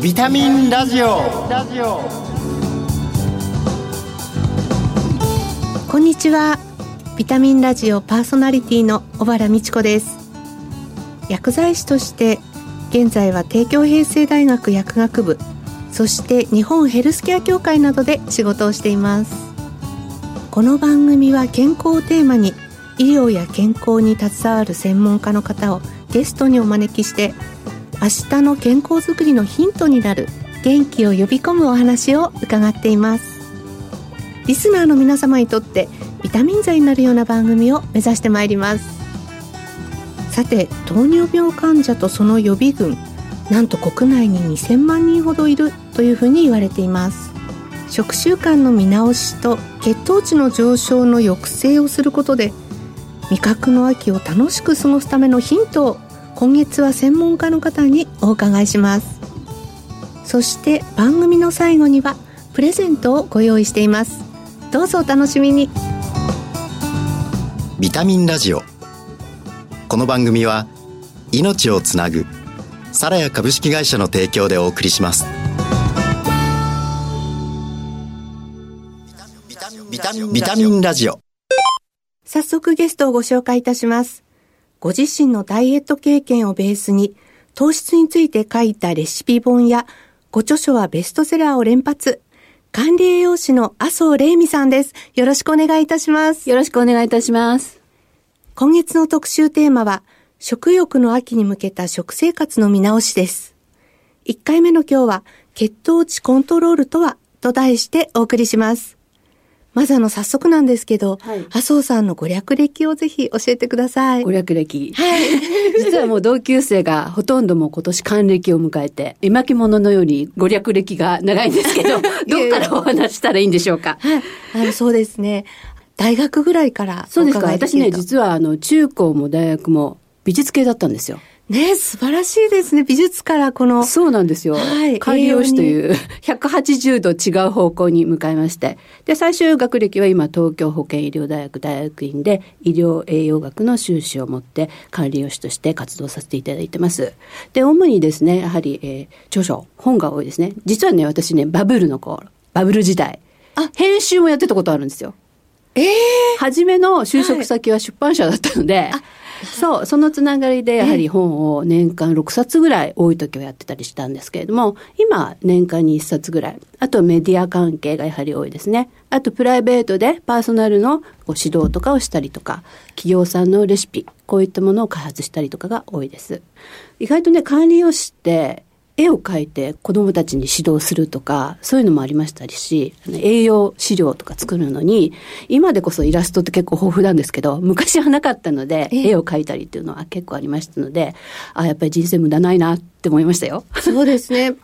ビタミンラジオ。ラジオこんにちは。ビタミンラジオパーソナリティの小原美智子です。薬剤師として現在は帝京平成大学薬学部そして日本ヘルスケア協会などで仕事をしています。この番組は健康をテーマに医療や健康に携わる専門家の方をゲストにお招きして明日の健康づくりのヒントになる。元気を呼び込むお話を伺っています。リスナーの皆様にとってビタミン剤になるような番組を目指してまいります。さて糖尿病患者とその予備軍なんと国内に2000万人ほどいるというふうに言われています。食習慣の見直しと血糖値の上昇の抑制をすることで味覚の秋を楽しく過ごすためのヒントを今月は専門家の方にお伺いします。そして番組の最後にはプレゼントをご用意しています。どうぞお楽しみに。ビタミンラジオ。この番組は命をつなぐサラヤ株式会社の提供でお送りします。ビタミンラジオ。早速ゲストをご紹介いたします。ご自身のダイエット経験をベースに、糖質について書いたレシピ本や、ご著書はベストセラーを連発。管理栄養士の麻生玲美さんです。よろしくお願いいたします。よろしくお願いいたします。今月の特集テーマは、食欲の秋に向けた食生活の見直しです。1回目の今日は、血糖値コントロールとは？と題してお送りします。まずあの、早速なんですけど、はい、麻生さんのご略歴をぜひ教えてください。ご略歴。はい。実はもう同級生がほとんども今年還暦を迎えて、今着物のようにご略歴が長いんですけど、どっからお話したらいいんでしょうか？はい。あの、そうですね。大学ぐらいからそうですか。私ね、実はあの、中高も大学も美術系だったんですよ。ね素晴らしいですね。美術からこの。そうなんですよ。はい。管理用紙という180度違う方向に向かいまして。で、最終学歴は今、東京保健医療大学大学院で医療栄養学の修士を持って管理用紙として活動させていただいてます。で、主にですね、やはり、えー、著書、本が多いですね。実はね、私ね、バブルの頃、バブル時代。あ、編集もやってたことあるんですよ。ええー、初めの就職先は出版社だったので、はいそう、そのつながりでやはり本を年間6冊ぐらい多い時はやってたりしたんですけれども、今年間に1冊ぐらい。あとメディア関係がやはり多いですね。あとプライベートでパーソナルのご指導とかをしたりとか、企業さんのレシピ、こういったものを開発したりとかが多いです。意外とね、管理用紙って絵を描いて子供たちに指導するとか、そういうのもありましたりし、栄養資料とか作るのに、今でこそイラストって結構豊富なんですけど、昔はなかったので、絵を描いたりっていうのは結構ありましたので、あ、やっぱり人生無駄ないなって思いましたよ。そうですね。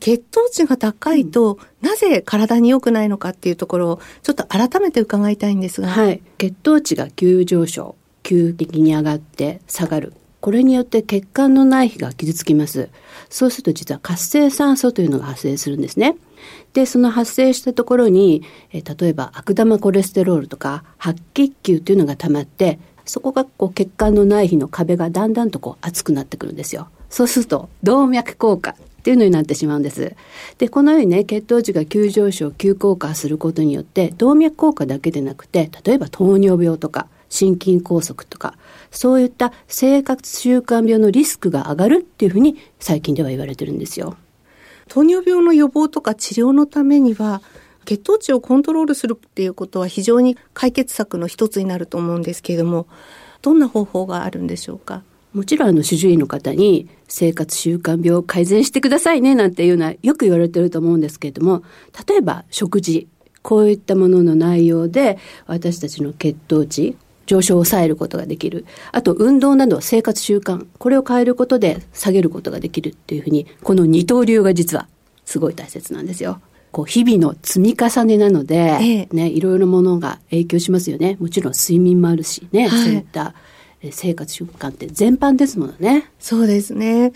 血糖値が高いと、うん、なぜ体に良くないのかっていうところを、ちょっと改めて伺いたいんですが。はい。血糖値が急上昇、急激に上がって下がる。これによって血管の内皮が傷つきます。そうすると実は活性酸素というのが発生するんですね。で、その発生したところに、え例えば悪玉コレステロールとか白血球というのが溜まって、そこがこう血管の内皮の壁がだんだんとこう厚くなってくるんですよ。そうすると動脈硬化っていうのになってしまうんです。で、このようにね、血糖値が急上昇、急降下することによって、動脈硬化だけでなくて、例えば糖尿病とか、心筋梗塞とか、そういった生活習慣病のリスクが上がるっていうふうに最近では言われてるんですよ。糖尿病の予防とか治療のためには、血糖値をコントロールするっていうことは非常に解決策の一つになると思うんですけれども、どんな方法があるんでしょうか？もちろんあの主治医の方に生活習慣病を改善してくださいねなんていうのはよく言われてると思うんですけれども、例えば食事、こういったものの内容で私たちの血糖値、上昇を抑えることができる。あと、運動など生活習慣、これを変えることで下げることができるっていうふうに、この二刀流が実はすごい大切なんですよ。こう日々の積み重ねなので、ええ、ね、いろいろものが影響しますよね。もちろん睡眠もあるしね、はい、そういった生活習慣って全般ですものね。そうですね。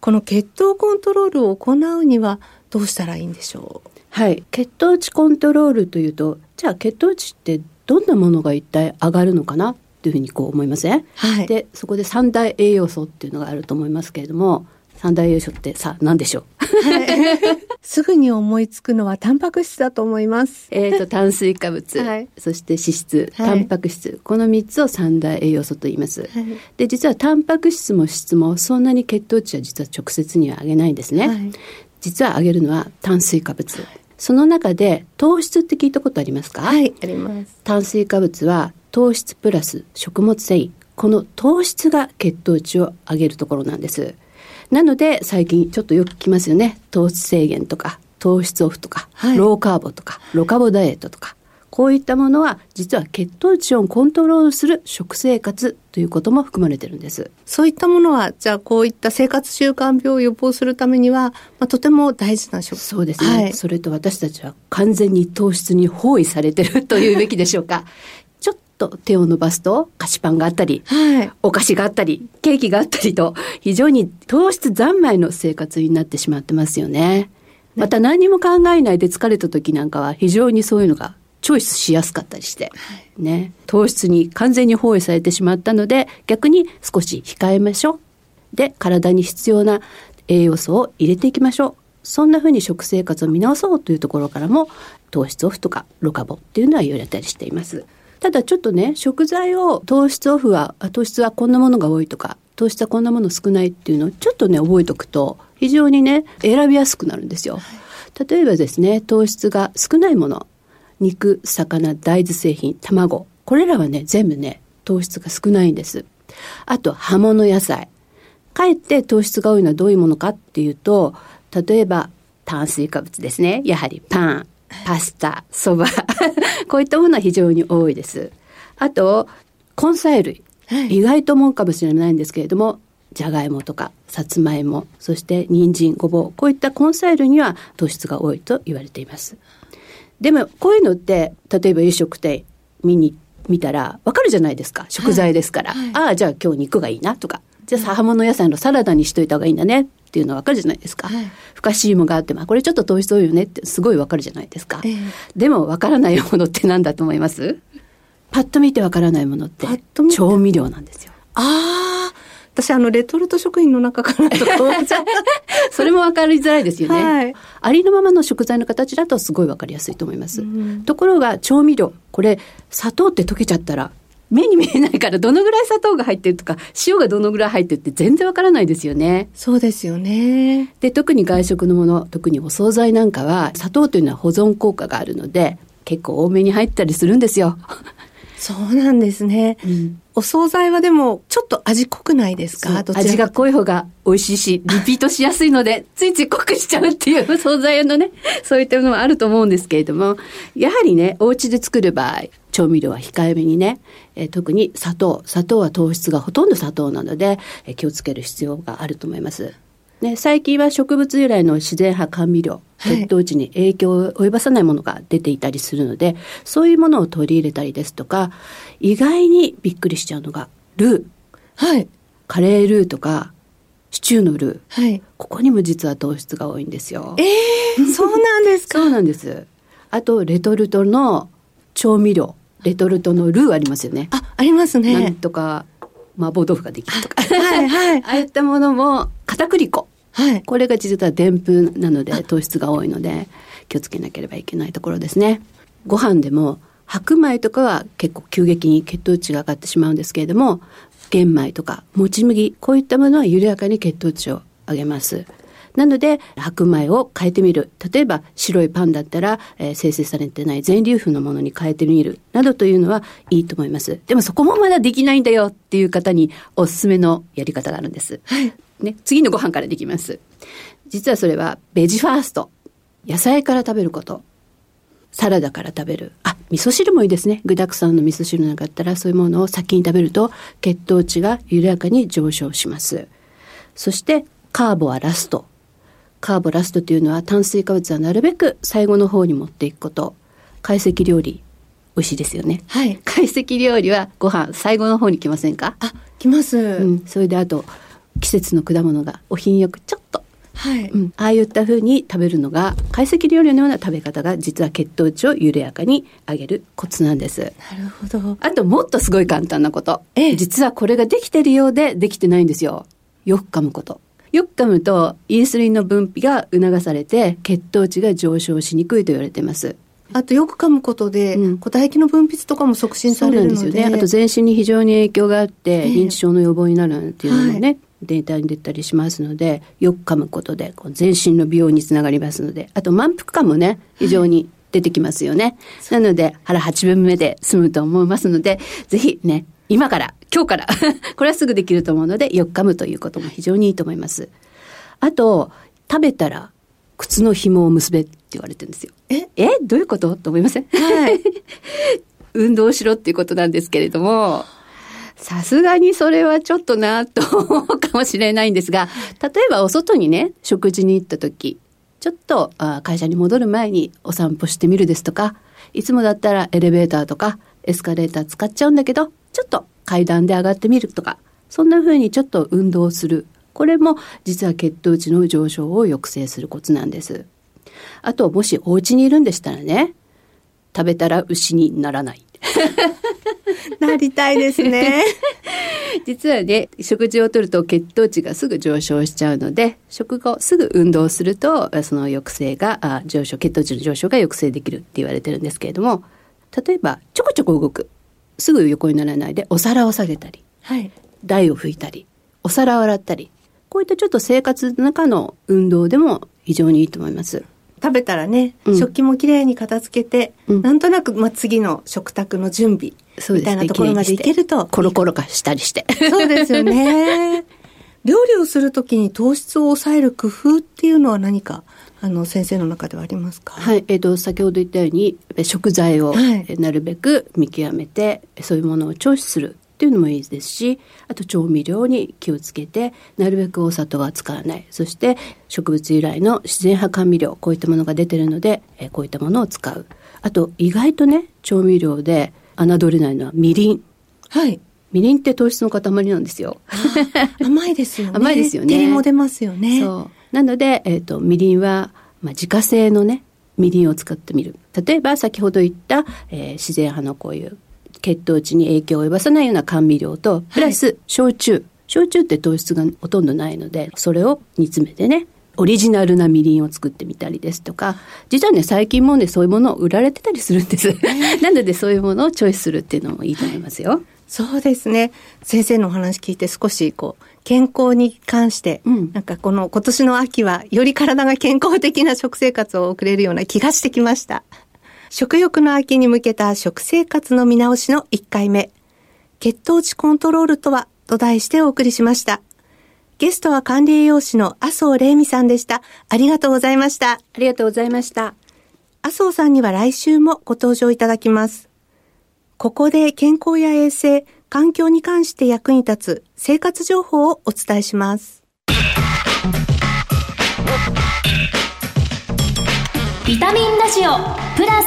この血糖コントロールを行うにはどうしたらいいんでしょう？はい。血糖値コントロールというと、じゃあ血糖値ってどんなものが一体上がるのかなっていうふうにこう思いません、はい、でそこで三大栄養素っていうのがあると思いますけれども三大栄養素ってさあ何でしょう、はい、すぐに思いつくのはタンパク質だと思います。えっと炭水化物、はい、そして脂質、タンパク質。この3つを三大栄養素と言います、はい、で実はタンパク質も脂質もそんなに血糖値は実は直接には上げないんですね、はい、実は上げるのは炭水化物、その中で糖質って聞いたことありますか？はいあります炭水化物は糖質プラス食物繊維この糖質が血糖値を上げるところなんです。なので最近ちょっとよく聞きますよね。糖質制限とか、糖質オフとか、はい、ローカーボとか、ロカボダイエットとか。こういったものは実は血糖値をコントロールする食生活ということも含まれてるんです。そういったものは、じゃあこういった生活習慣病を予防するためには、まあ、とても大事な食そうですね、はい、それと私たちは完全に糖質に包囲されてるというべきでしょうか。と手を伸ばすと菓子パンがあったり、はい、お菓子があったり、ケーキがあったりと、非常に糖質三昧の生活になってしまってますよね。また何も考えないで疲れた時なんかは非常にそういうのがチョイスしやすかったりして、はい、ね、糖質に完全に包囲されてしまったので、逆に少し控えましょう。で、体に必要な栄養素を入れていきましょう。そんなふうに食生活を見直そうというところからも、糖質オフとかロカボっていうのは言われたりしています。ただちょっとね食材を糖質オフは糖質はこんなものが多いとか糖質はこんなもの少ないっていうのをちょっとね覚えておくと非常にね選びやすくなるんですよ。例えばですね糖質が少ないもの肉魚大豆製品卵これらはね全部ね糖質が少ないんです。あと葉物野菜かえって糖質が多いのはどういうものかっていうと例えば炭水化物ですねやはりパンパスタ、そば、こういったものは非常に多いです。あと、根菜類。はい、意外と思うかもしれないんですけれども、じゃがいもとか、さつまいも、そして人参、ごぼう、こういった根菜類には糖質が多いと言われています。でも、こういうのって、例えば飲食店見に、見たら、わかるじゃないですか。食材ですから。はいはい、ああ、じゃあ今日肉がいいなとか。じゃあ、葉物野菜のサラダにしといた方がいいんだね。っていうのは分かるじゃないですか。はい、ふかし芋があって、まあ、これちょっと糖質多いよねってすごい分かるじゃないですか。えー、でも分からないものって何だと思います？パッと見て分からないものって調味料なんですよ。ああ。私あのレトルト食品の中からとかそれも分かりづらいですよね、はい、ありのままの食材の形だとすごい分かりやすいと思います、うん、ところが調味料これ砂糖って溶けちゃったら目に見えないからどのぐらい砂糖が入ってるとか塩がどのぐらい入ってるって全然わからないですよね。そうですよね。で特に外食のもの特にお惣菜なんかは砂糖というのは保存効果があるので結構多めに入ったりするんですよ。そうなんですね。うん、お惣菜はでもちょっと味濃くないですか？味が濃い方が美味しいし、リピートしやすいので、ついつい濃くしちゃうっていう 惣菜のね、そういったものもあると思うんですけれども、やはりね、お家で作る場合、調味料は控えめにね、えー、特に砂糖、砂糖は糖質がほとんど砂糖なので、えー、気をつける必要があると思います。ね、最近は植物由来の自然派甘味料、血糖値に影響を及ばさないものが出ていたりするので、そういうものを取り入れたりですとか、意外にびっくりしちゃうのが、ルー。はい。カレールーとか、シチューのルー。はい。ここにも実は糖質が多いんですよ。ええー、そうなんですか？そうなんです。あと、レトルトの調味料。レトルトのルーありますよね。あ、ありますね。なんとか、麻婆豆腐ができるとか。はいはい。ああいったものも、片栗粉。はい。これが実はでんぷんなので、糖質が多いので、気をつけなければいけないところですね。ご飯でも、白米とかは結構急激に血糖値が上がってしまうんですけれども、玄米とか、もち麦、こういったものは緩やかに血糖値を上げます。なので、白米を変えてみる。例えば、白いパンだったら、えー、生成されてない全粒粉のものに変えてみる。などというのはいいと思います。でもそこもまだできないんだよっていう方におすすめのやり方があるんです。はい。ね、次のご飯からできます。実はそれは、ベジファースト。野菜から食べること。サラダから食べる。あ、味噌汁もいいですね。具沢山の味噌汁なんかあったら、そういうものを先に食べると、血糖値が緩やかに上昇します。そして、カーボはラスト。カーボラストというのは炭水化物はなるべく最後の方に持っていくこと。懐石料理、美味しいですよね。はい。懐石料理はご飯最後の方に来ませんか？あ、来ます。うん。それであと、季節の果物がお品よくちょっと。はい、うん、ああいった風に食べるのが懐石料理のような食べ方が実は血糖値を緩やかに上げるコツなんです。なるほど。あともっとすごい簡単なこと。ええ、実はこれができてるようでできてないんですよ。よく噛むこと。よく噛むとインスリンの分泌が促されて血糖値が上昇しにくいと言われています。あとよく噛むことで、うん、唾液の分泌とかも促進されるので。そうなんですよね。あと全身に非常に影響があって、認知症の予防になるなんていうのもね、はい、データに出たりしますのでよく噛むことでこう全身の美容につながりますのであと満腹感もね非常に出てきますよね、はい、なので腹8分目で済むと思いますのでぜひね今から今日から これはすぐできると思うのでよく噛むということも非常にいいと思います。あと食べたら靴の紐を結べって言われてるんですよ。え？え？どういうこと？と思いません？はい。運動しろっていうことなんですけれどもさすがにそれはちょっとなと思うかもしれないんですが、例えばお外にね、食事に行った時、ちょっとあ会社に戻る前にお散歩してみるですとか、いつもだったらエレベーターとかエスカレーター使っちゃうんだけど、ちょっと階段で上がってみるとか、そんな風にちょっと運動する。これも実は血糖値の上昇を抑制するコツなんです。あと、もしお家にいるんでしたらね、食べたら牛にならない。なりたいですね。実はね、食事をとると血糖値がすぐ上昇しちゃうので、食後すぐ運動すると、その抑制が、上昇、血糖値の上昇が抑制できるって言われてるんですけれども、例えば、ちょこちょこ動く。すぐ横にならないで、お皿を下げたり、はい、台を拭いたり、お皿を洗ったり、こういったちょっと生活の中の運動でも非常にいいと思います。食べたらね、うん、食器もきれいに片付けて、うん、なんとなく、まあ、次の食卓の準備みたいなところまでいけると。コロコロ化したりして。そうですよね。料理をするときに糖質を抑える工夫っていうのは何かあの先生の中ではありますか？はい、えーと、先ほど言ったように食材をなるべく見極めて、はい、そういうものをチョイスするっていうのもいいですしあと調味料に気をつけてなるべくお砂糖は使わないそして植物由来の自然派甘味料こういったものが出てるので、えこういったものを使うあと意外とね調味料で侮れないのはみりんはいみりんって糖質の塊なんですよ。甘いですよね。甘いですよね。照りも出ますよね。そう。なので、えっ、ー、と、みりんは、まあ、自家製のね、みりんを使ってみる。例えば、先ほど言った、えー、自然派のこういう血糖値に影響を及ぼさないような甘味料と、プラス焼酎。はい、焼酎って糖質がほとんどないので、それを煮詰めてね、オリジナルなみりんを作ってみたりですとか、実はね、最近もね、そういうものを売られてたりするんです。なので、そういうものをチョイスするっていうのもいいと思いますよ。はい、そうですね。先生のお話聞いて少し、こう、健康に関して、うん、なんかこの今年の秋は、より体が健康的な食生活を送れるような気がしてきました。食欲の秋に向けた食生活の見直しの1回目。血糖値コントロールとはと題してお送りしました。ゲストは管理栄養士の麻生玲美さんでした。ありがとうございました。ありがとうございました。麻生さんには来週もご登場いただきます。ここで健康や衛生、環境に関して役に立つ生活情報をお伝えします。ビタミンラジオプラス。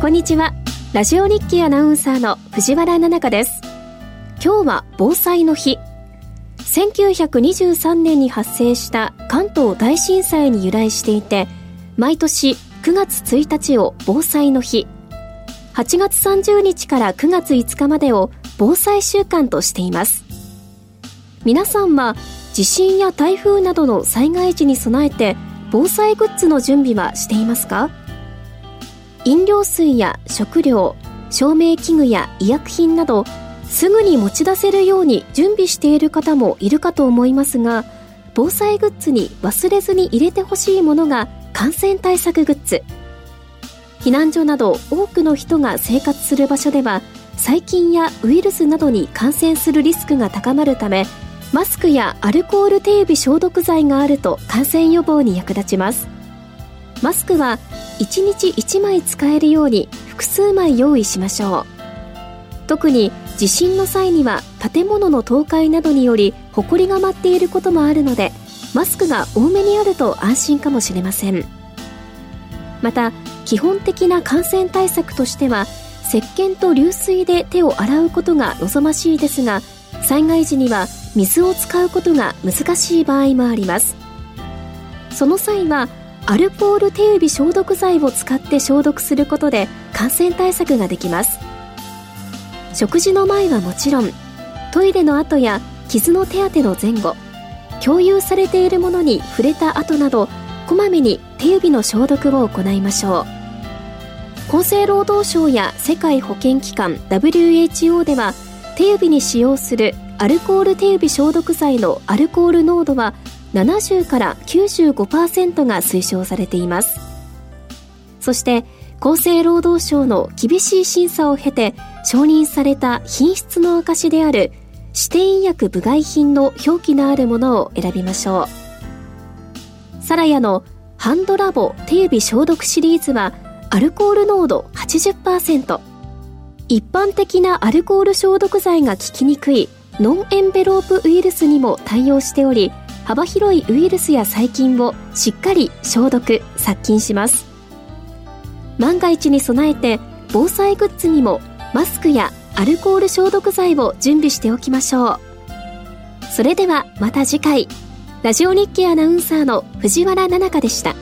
こんにちは。ラジオ日記アナウンサーの藤原奈々香です。今日は防災の日。1923年に発生した関東大震災に由来していて毎年9月1日を防災の日。8月30日から9月5日までを防災週間としています。皆さんは地震や台風などの災害時に備えて防災グッズの準備はしていますか？飲料水や食料照明器具や医薬品などすぐに持ち出せるように準備している方もいるかと思いますが防災グッズに忘れずに入れてほしいものが感染対策グッズ。避難所など多くの人が生活する場所では細菌やウイルスなどに感染するリスクが高まるためマスクやアルコール手指消毒剤があると感染予防に役立ちます。マスクは1日1枚使えるように複数枚用意しましょう。特に地震の際には建物の倒壊などにより埃が舞っていることもあるのでマスクが多めにあると安心かもしれません。また基本的な感染対策としては石鹸と流水で手を洗うことが望ましいですが災害時には水を使うことが難しい場合もあります。その際はアルコール手指消毒剤を使って消毒することで感染対策ができます。食事の前はもちろんトイレの後や傷の手当ての前後共有されているものに触れた後などこまめに手指の消毒を行いましょう。厚生労働省や世界保健機関 WHO では手指に使用するアルコール手指消毒剤のアルコール濃度は70から95%が推奨されています。そして厚生労働省の厳しい審査を経て承認された品質の証である指定医薬部外品の表記のあるものを選びましょうサラヤのハンドラボ手指消毒シリーズはアルコール濃度80%一般的なアルコール消毒剤が効きにくいノンエンベロープウイルスにも対応しており幅広いウイルスや細菌をしっかり消毒殺菌します万が一に備えて防災グッズにもマスクやアルコール消毒剤を準備しておきましょう。それではまた次回。ラジオ日経アナウンサーの藤原奈々香でした。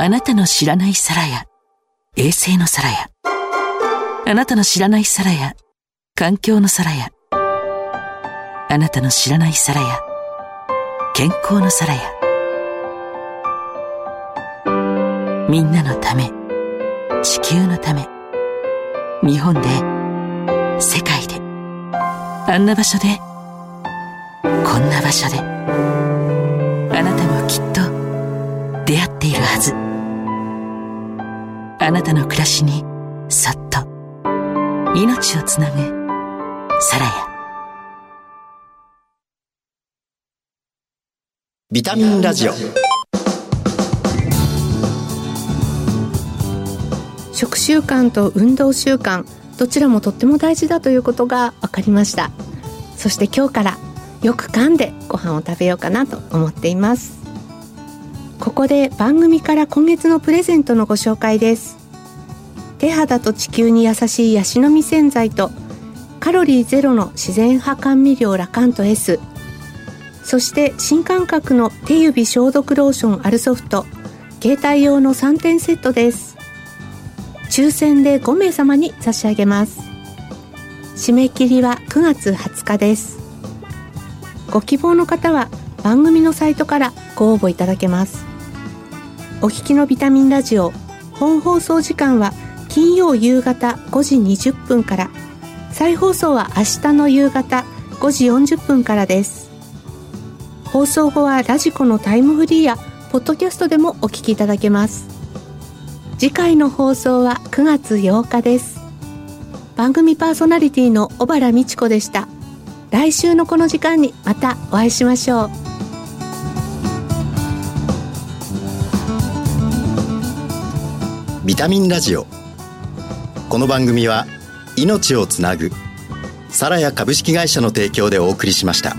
あなたの知らない皿や衛星の皿やあなたの知らない皿や環境の皿やあなたの知らない皿や健康の皿やみんなのため地球のため日本で世界であんな場所でこんな場所であなたもきっと出会っているはず。あなたの暮らしにそっと。命をつなぐ。サラヤ。ビタミンラジオ。食習慣と運動習慣どちらもとっても大事だということが分かりました。そして今日からよく噛んでご飯を食べようかなと思っています。ここで番組から今月のプレゼントのご紹介です手肌と地球に優しいヤシの実洗剤とカロリーゼロの自然派甘味料ラカント S そして新感覚の手指消毒ローションアルソフト携帯用の3点セットです。抽選で5名様に差し上げます。締め切りは9月20日です。ご希望の方は番組のサイトからご応募いただけます。お聞きのビタミンラジオ本放送時間は金曜夕方5時20分から。再放送は明日の夕方5時40分からです。放送後はラジコのタイムフリーやポッドキャストでもお聞きいただけます。次回の放送は9月8日です。番組パーソナリティの小原美智子でした。来週のこの時間にまたお会いしましょう。ビタミンラジオ。この番組は命をつなぐサラヤ株式会社の提供でお送りしました。